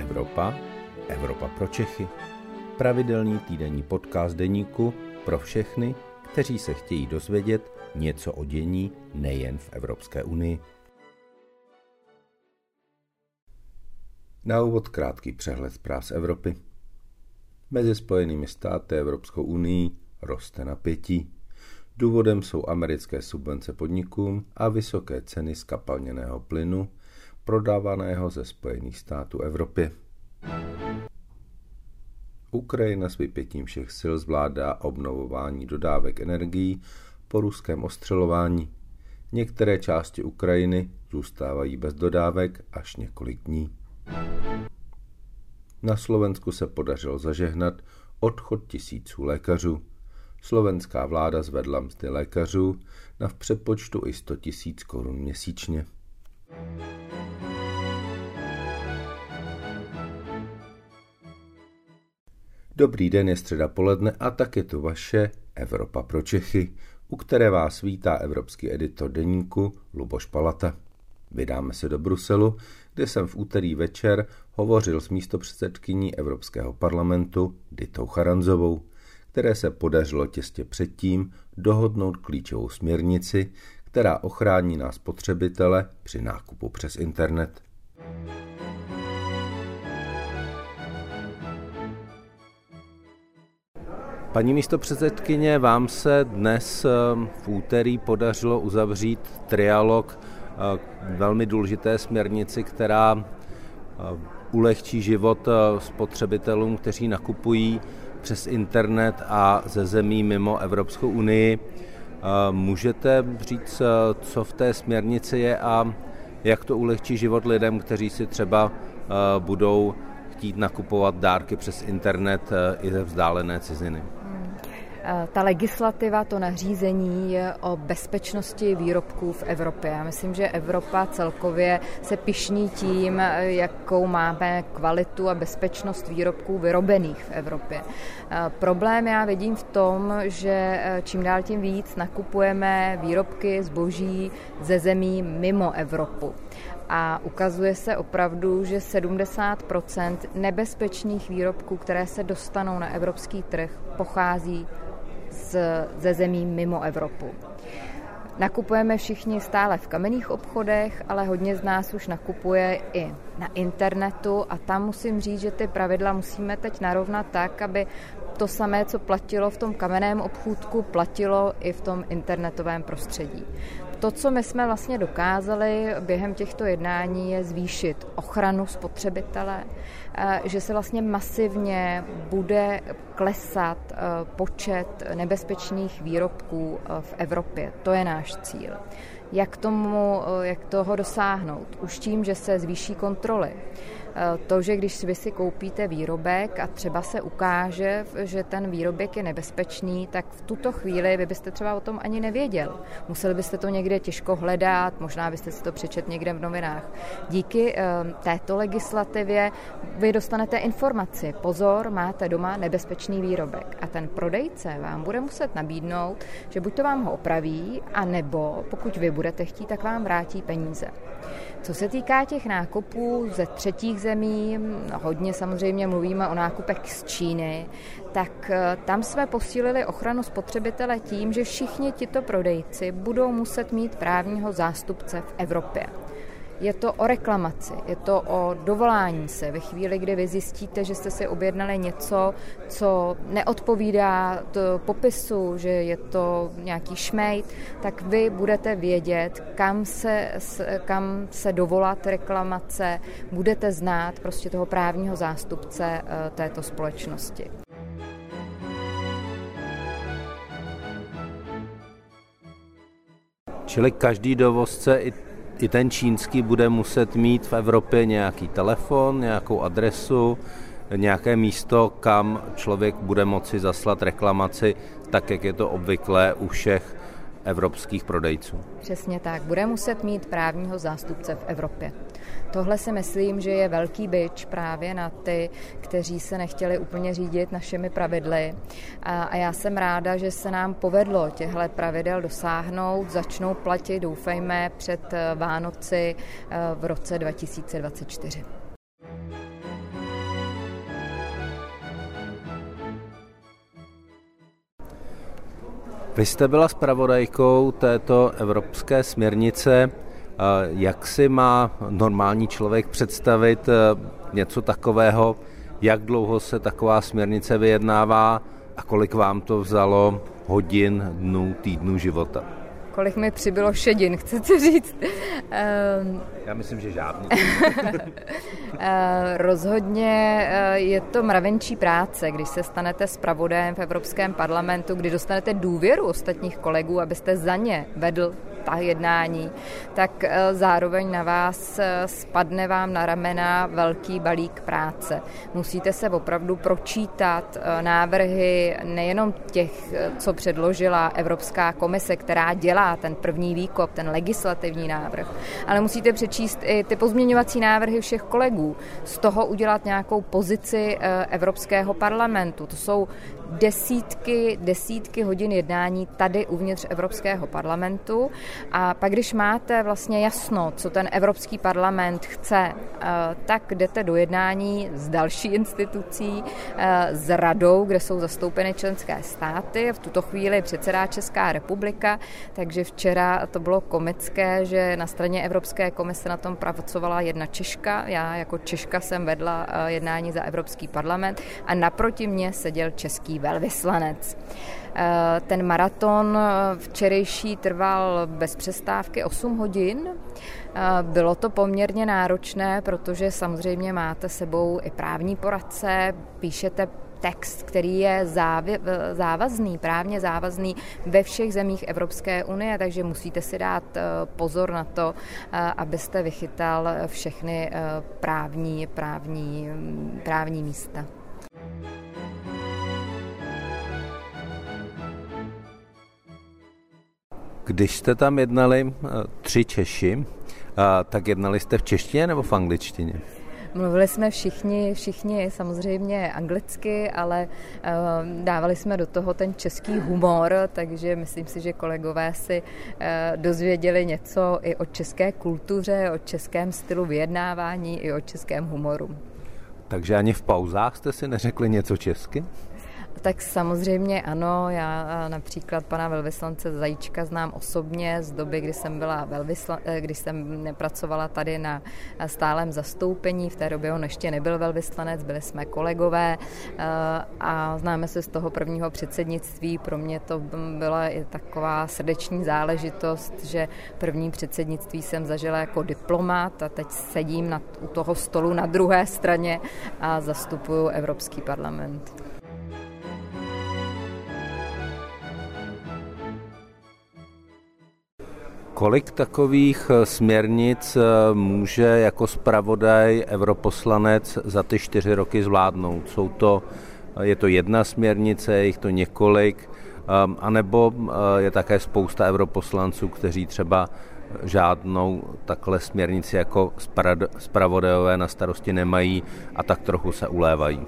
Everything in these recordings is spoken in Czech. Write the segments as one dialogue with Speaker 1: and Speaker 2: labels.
Speaker 1: Evropa, Evropa pro Čechy. Pravidelný týdenní podcast deníku pro všechny, kteří se chtějí dozvědět něco o dění nejen v Evropské unii. Na úvod krátký přehled zpráv z Evropy. Mezi Spojenými státy Evropskou unii roste napětí. Důvodem jsou americké subvence podnikům a vysoké ceny skapalněného plynu, prodávaného ze Spojených států Evropě. Ukrajina s vypětím všech sil zvládá obnovování dodávek energií po ruském ostřelování. Některé části Ukrajiny zůstávají bez dodávek až několik dní. Na Slovensku se podařilo zažehnat odchod tisíců lékařů. Slovenská vláda zvedla mzdy lékařů na v přepočtu i 100 tisíc korun měsíčně. Dobrý den, je středa poledne a tak je tu vaše Evropa pro Čechy, u které vás vítá evropský editor deníku Luboš Palata. Vydáme se do Bruselu, kde jsem v úterý večer hovořil s místopředsedkyní Evropského parlamentu Ditou Charanzovou, které se podařilo těstě předtím dohodnout klíčovou směrnici, která ochrání nás spotřebitele při nákupu přes internet. Paní místo předsedkyně, vám se dnes ehm, v úterý podařilo uzavřít trialog eh, velmi důležité směrnici, která eh, ulehčí život eh, spotřebitelům, kteří nakupují přes internet a ze zemí mimo Evropskou unii. Můžete říct, co v té směrnici je a jak to ulehčí život lidem, kteří si třeba budou chtít nakupovat dárky přes internet i ze vzdálené ciziny?
Speaker 2: Eh, ta legislativa, to nařízení je o bezpečnosti výrobků v Evropě. Já myslím, že Evropa celkově se pišní tím, eh, jakou máme kvalitu a bezpečnost výrobků vyrobených v Evropě. Eh, problém já vidím v tom, že čím dál tím víc nakupujeme výrobky zboží ze zemí mimo Evropu a ukazuje se opravdu, že 70% nebezpečných výrobků, které se dostanou na evropský trh, pochází z, ze zemí mimo Evropu. Nakupujeme všichni stále v kamenných obchodech, ale hodně z nás už nakupuje i na internetu a tam musím říct, že ty pravidla musíme teď narovnat tak, aby to samé, co platilo v tom kamenném obchůdku, platilo i v tom internetovém prostředí. To, co my jsme vlastně dokázali během těchto jednání, je zvýšit ochranu spotřebitele, eh, že se vlastně masivně bude klesat eh, počet nebezpečných výrobků eh, v Evropě. To je náš cíl. Jak, tomu, jak toho dosáhnout? Už tím, že se zvýší kontroly to, že když vy si koupíte výrobek a třeba se ukáže, že ten výrobek je nebezpečný, tak v tuto chvíli vy byste třeba o tom ani nevěděl. Museli byste to někde těžko hledat, možná byste si to přečet někde v novinách. Díky eh, této legislativě vy dostanete informaci. Pozor, máte doma nebezpečný výrobek. A ten prodejce vám bude muset nabídnout, že buď to vám ho opraví, a nebo pokud vy budete chtít, tak vám vrátí peníze. Co se týká těch nákupů ze třetích zemí, hodně samozřejmě mluvíme o nákupech z Číny, tak eh, tam jsme posílili ochranu spotřebitele tím, že všichni tito prodejci budou muset mít právního zástupce v Evropě. Je to o reklamaci, je to o dovolání se. Ve chvíli, kdy vy zjistíte, že jste si objednali něco, co neodpovídá popisu, že je to nějaký šmejt, tak vy budete vědět, kam se, kam se dovolat reklamace, budete znát prostě toho právního zástupce eh, této společnosti.
Speaker 1: Čili každý dovozce i i ten čínský bude muset mít v Evropě nějaký telefon, nějakou adresu, nějaké místo, kam člověk bude moci zaslat reklamaci, tak jak je to obvyklé u všech evropských prodejců.
Speaker 2: Přesně tak. Bude muset mít právního zástupce v Evropě. Tohle si myslím, že je velký byč právě na ty, kteří se nechtěli úplně řídit našimi pravidly. A, já jsem ráda, že se nám povedlo těchto pravidel dosáhnout, začnou platit, doufejme, před eh, Vánoci eh, v roce 2024.
Speaker 1: Vy jste byla spravodajkou této evropské směrnice. Jak si má normální člověk představit eh, něco takového, jak dlouho se taková směrnice vyjednává a kolik vám to vzalo hodin, dnů, týdnů života?
Speaker 2: Kolik mi přibylo šedin, chcete říct?
Speaker 1: Um, Já myslím, že žádný.
Speaker 2: Eh, rozhodně eh, je to mravenčí práce, když se stanete zpravodajem v Evropském parlamentu, kdy dostanete důvěru ostatních kolegů, abyste za ně vedl ta jednání, tak eh, zároveň na vás eh, spadne vám na ramena velký balík práce. Musíte se opravdu pročítat eh, návrhy nejenom těch, co předložila Evropská komise, která dělá ten první výkop, ten legislativní návrh, ale musíte přečíst i ty pozměňovací návrhy všech kolegů, z toho udělat nějakou pozici Evropského parlamentu. To jsou desítky, desítky hodin jednání tady uvnitř Evropského parlamentu a pak, když máte vlastně jasno, co ten Evropský parlament chce, eh, tak jdete do jednání s další institucí, eh, s radou, kde jsou zastoupeny členské státy. V tuto chvíli předsedá Česká republika, takže včera to bylo komické, že na straně Evropské komise na tom pracovala jedna Češka. Já jako Češka jsem vedla eh, jednání za Evropský parlament a naproti mě seděl český velvyslanec. Eh, ten maraton eh, včerejší trval bez přestávky 8 hodin. Eh, bylo to poměrně náročné, protože samozřejmě máte sebou i právní poradce, píšete text, který je závazný, právně závazný ve všech zemích Evropské unie, takže musíte si dát pozor na to, abyste vychytal všechny právní, právní, právní místa.
Speaker 1: Když jste tam jednali eh, tři Češi, eh, tak jednali jste v češtině nebo v angličtině?
Speaker 2: Mluvili jsme všichni, všichni samozřejmě anglicky, ale uh, dávali jsme do toho ten český humor, takže myslím si, že kolegové si dozvěděli něco i o české kultuře, o českém stylu vyjednávání, i o českém humoru.
Speaker 1: Takže ani v pauzách jste si neřekli něco česky?
Speaker 2: Tak samozřejmě ano, já například pana velvyslance Zajíčka znám osobně z doby, kdy jsem byla velvysla, eh, když jsem pracovala tady na stálem zastoupení, v té době on ještě nebyl velvyslanec, byli jsme kolegové eh, a známe se z toho prvního předsednictví. Pro mě to byla i taková srdeční záležitost, že první předsednictví jsem zažila jako diplomat a teď sedím na, u toho stolu na druhé straně a zastupuju Evropský parlament.
Speaker 1: Kolik takových eh, směrnic eh, může jako zpravodaj europoslanec za ty čtyři roky zvládnout? Jsou to, eh, je to jedna směrnice, je jich to několik, ehm, anebo je také spousta europoslanců, kteří třeba žádnou takhle směrnici jako zpravodajové na starosti nemají a tak trochu se ulévají.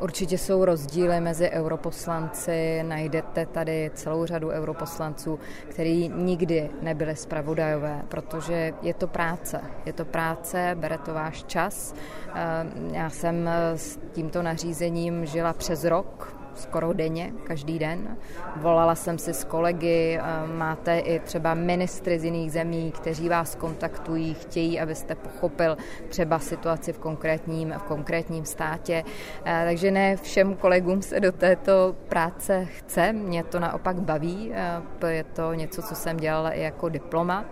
Speaker 2: Určitě jsou rozdíly mezi europoslanci, najdete tady celou řadu europoslanců, kteří nikdy nebyli spravodajové, protože je to práce. Je to práce, bere to váš čas. Eh, já jsem s tímto nařízením žila přes rok, skoro denně, každý den. Volala jsem si s kolegy, eh, máte i třeba ministry z jiných zemí, kteří vás kontaktují, chtějí, abyste pochopil třeba situaci v konkrétním, v konkrétním státě. Eh, takže ne všem kolegům se do této práce chce, mě to naopak baví, eh, je to něco, co jsem dělala i jako diplomat.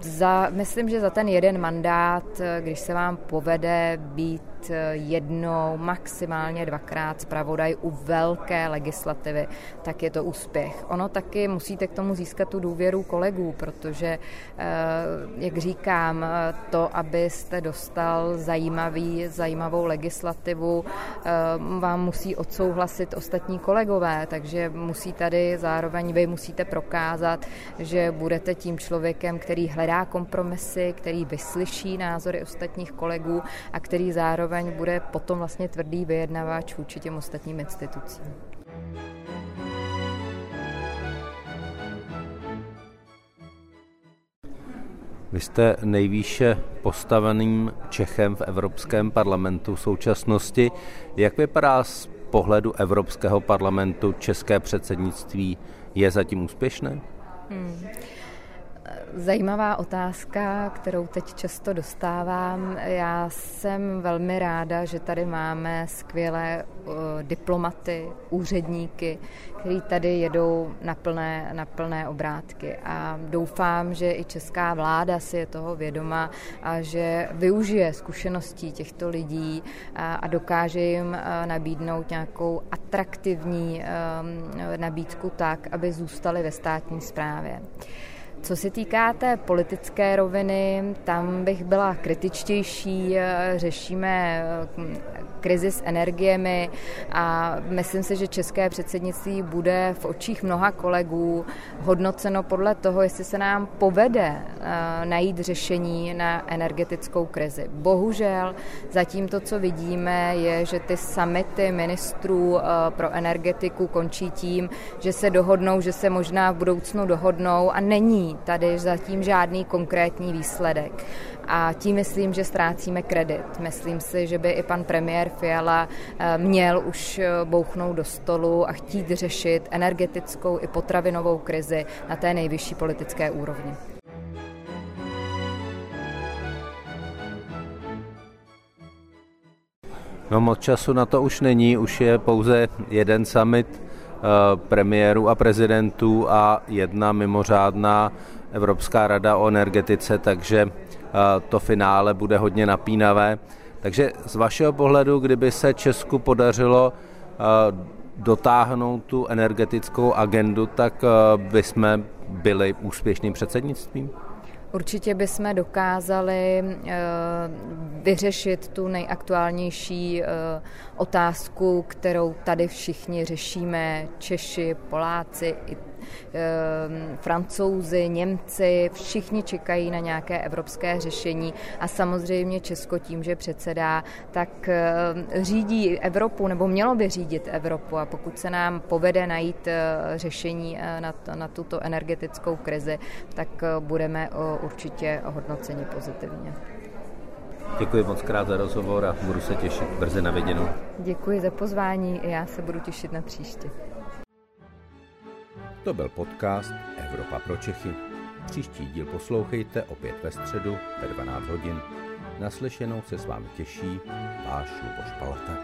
Speaker 2: Za, myslím, že za ten jeden mandát, když se vám povede být jednou, maximálně dvakrát zpravodaj u velké legislativy, tak je to úspěch. Ono taky musíte k tomu získat tu důvěru kolegů, protože, eh, jak říkám, to, abyste dostal zajímavý, zajímavou legislativu, eh, vám musí odsouhlasit ostatní kolegové, takže musí tady zároveň vy musíte prokázat, že budete tím člověkem, který hledá kompromisy, který vyslyší názory ostatních kolegů a který zároveň bude potom vlastně tvrdý vyjednavač vůči těm ostatním institucím.
Speaker 1: Vy jste nejvýše postaveným Čechem v Evropském parlamentu v současnosti. Jak vypadá pohledu Evropského parlamentu české předsednictví je zatím úspěšné? Hmm.
Speaker 2: Zajímavá otázka, kterou teď často dostávám. Já jsem velmi ráda, že tady máme skvělé uh, diplomaty, úředníky, kteří tady jedou na plné, na plné obrátky. A doufám, že i česká vláda si je toho vědoma a že využije zkušeností těchto lidí a, a dokáže jim uh, nabídnout nějakou atraktivní nabídku tak, aby zůstali ve státní správě. Co se týká té politické roviny, tam bych byla kritičtější. Řešíme krizi s energiemi a myslím si, že české předsednictví bude v očích mnoha kolegů hodnoceno podle toho, jestli se nám povede eh, najít řešení na energetickou krizi. Bohužel zatím to, co vidíme, je, že ty samity ministrů eh, pro energetiku končí tím, že se dohodnou, že se možná v budoucnu dohodnou a není tady zatím žádný konkrétní výsledek a tím myslím, že ztrácíme kredit. Myslím si, že by i pan premiér Fiala eh, měl už eh, bouchnout do stolu a chtít řešit energetickou i potravinovou krizi na té nejvyšší politické úrovni.
Speaker 1: No moc času na to už není, už je pouze jeden summit premiérů a prezidentů a jedna mimořádná Evropská rada o energetice, takže to finále bude hodně napínavé. Takže z vašeho pohledu, kdyby se Česku podařilo dotáhnout tu energetickou agendu, tak by jsme byli úspěšným předsednictvím?
Speaker 2: Určitě bychom dokázali vyřešit tu nejaktuálnější otázku, kterou tady všichni řešíme, Češi, Poláci, francouzi, Němci, všichni čekají na nějaké evropské řešení a samozřejmě Česko tím, že předsedá, tak ehm, řídí Evropu nebo mělo by řídit Evropu a pokud se nám povede najít eh, řešení eh, na, na tuto energetickou krizi, tak eh, budeme určitě hodnoceni pozitivně.
Speaker 1: Děkuji moc krát za rozhovor a budu se těšit brzy na viděnou.
Speaker 2: Děkuji za pozvání já se budu těšit na příště.
Speaker 1: To byl podcast Evropa pro Čechy. Příští díl poslouchejte opět ve středu ve 12 hodin. Naslyšenou se s vámi těší váš Luboš Palata.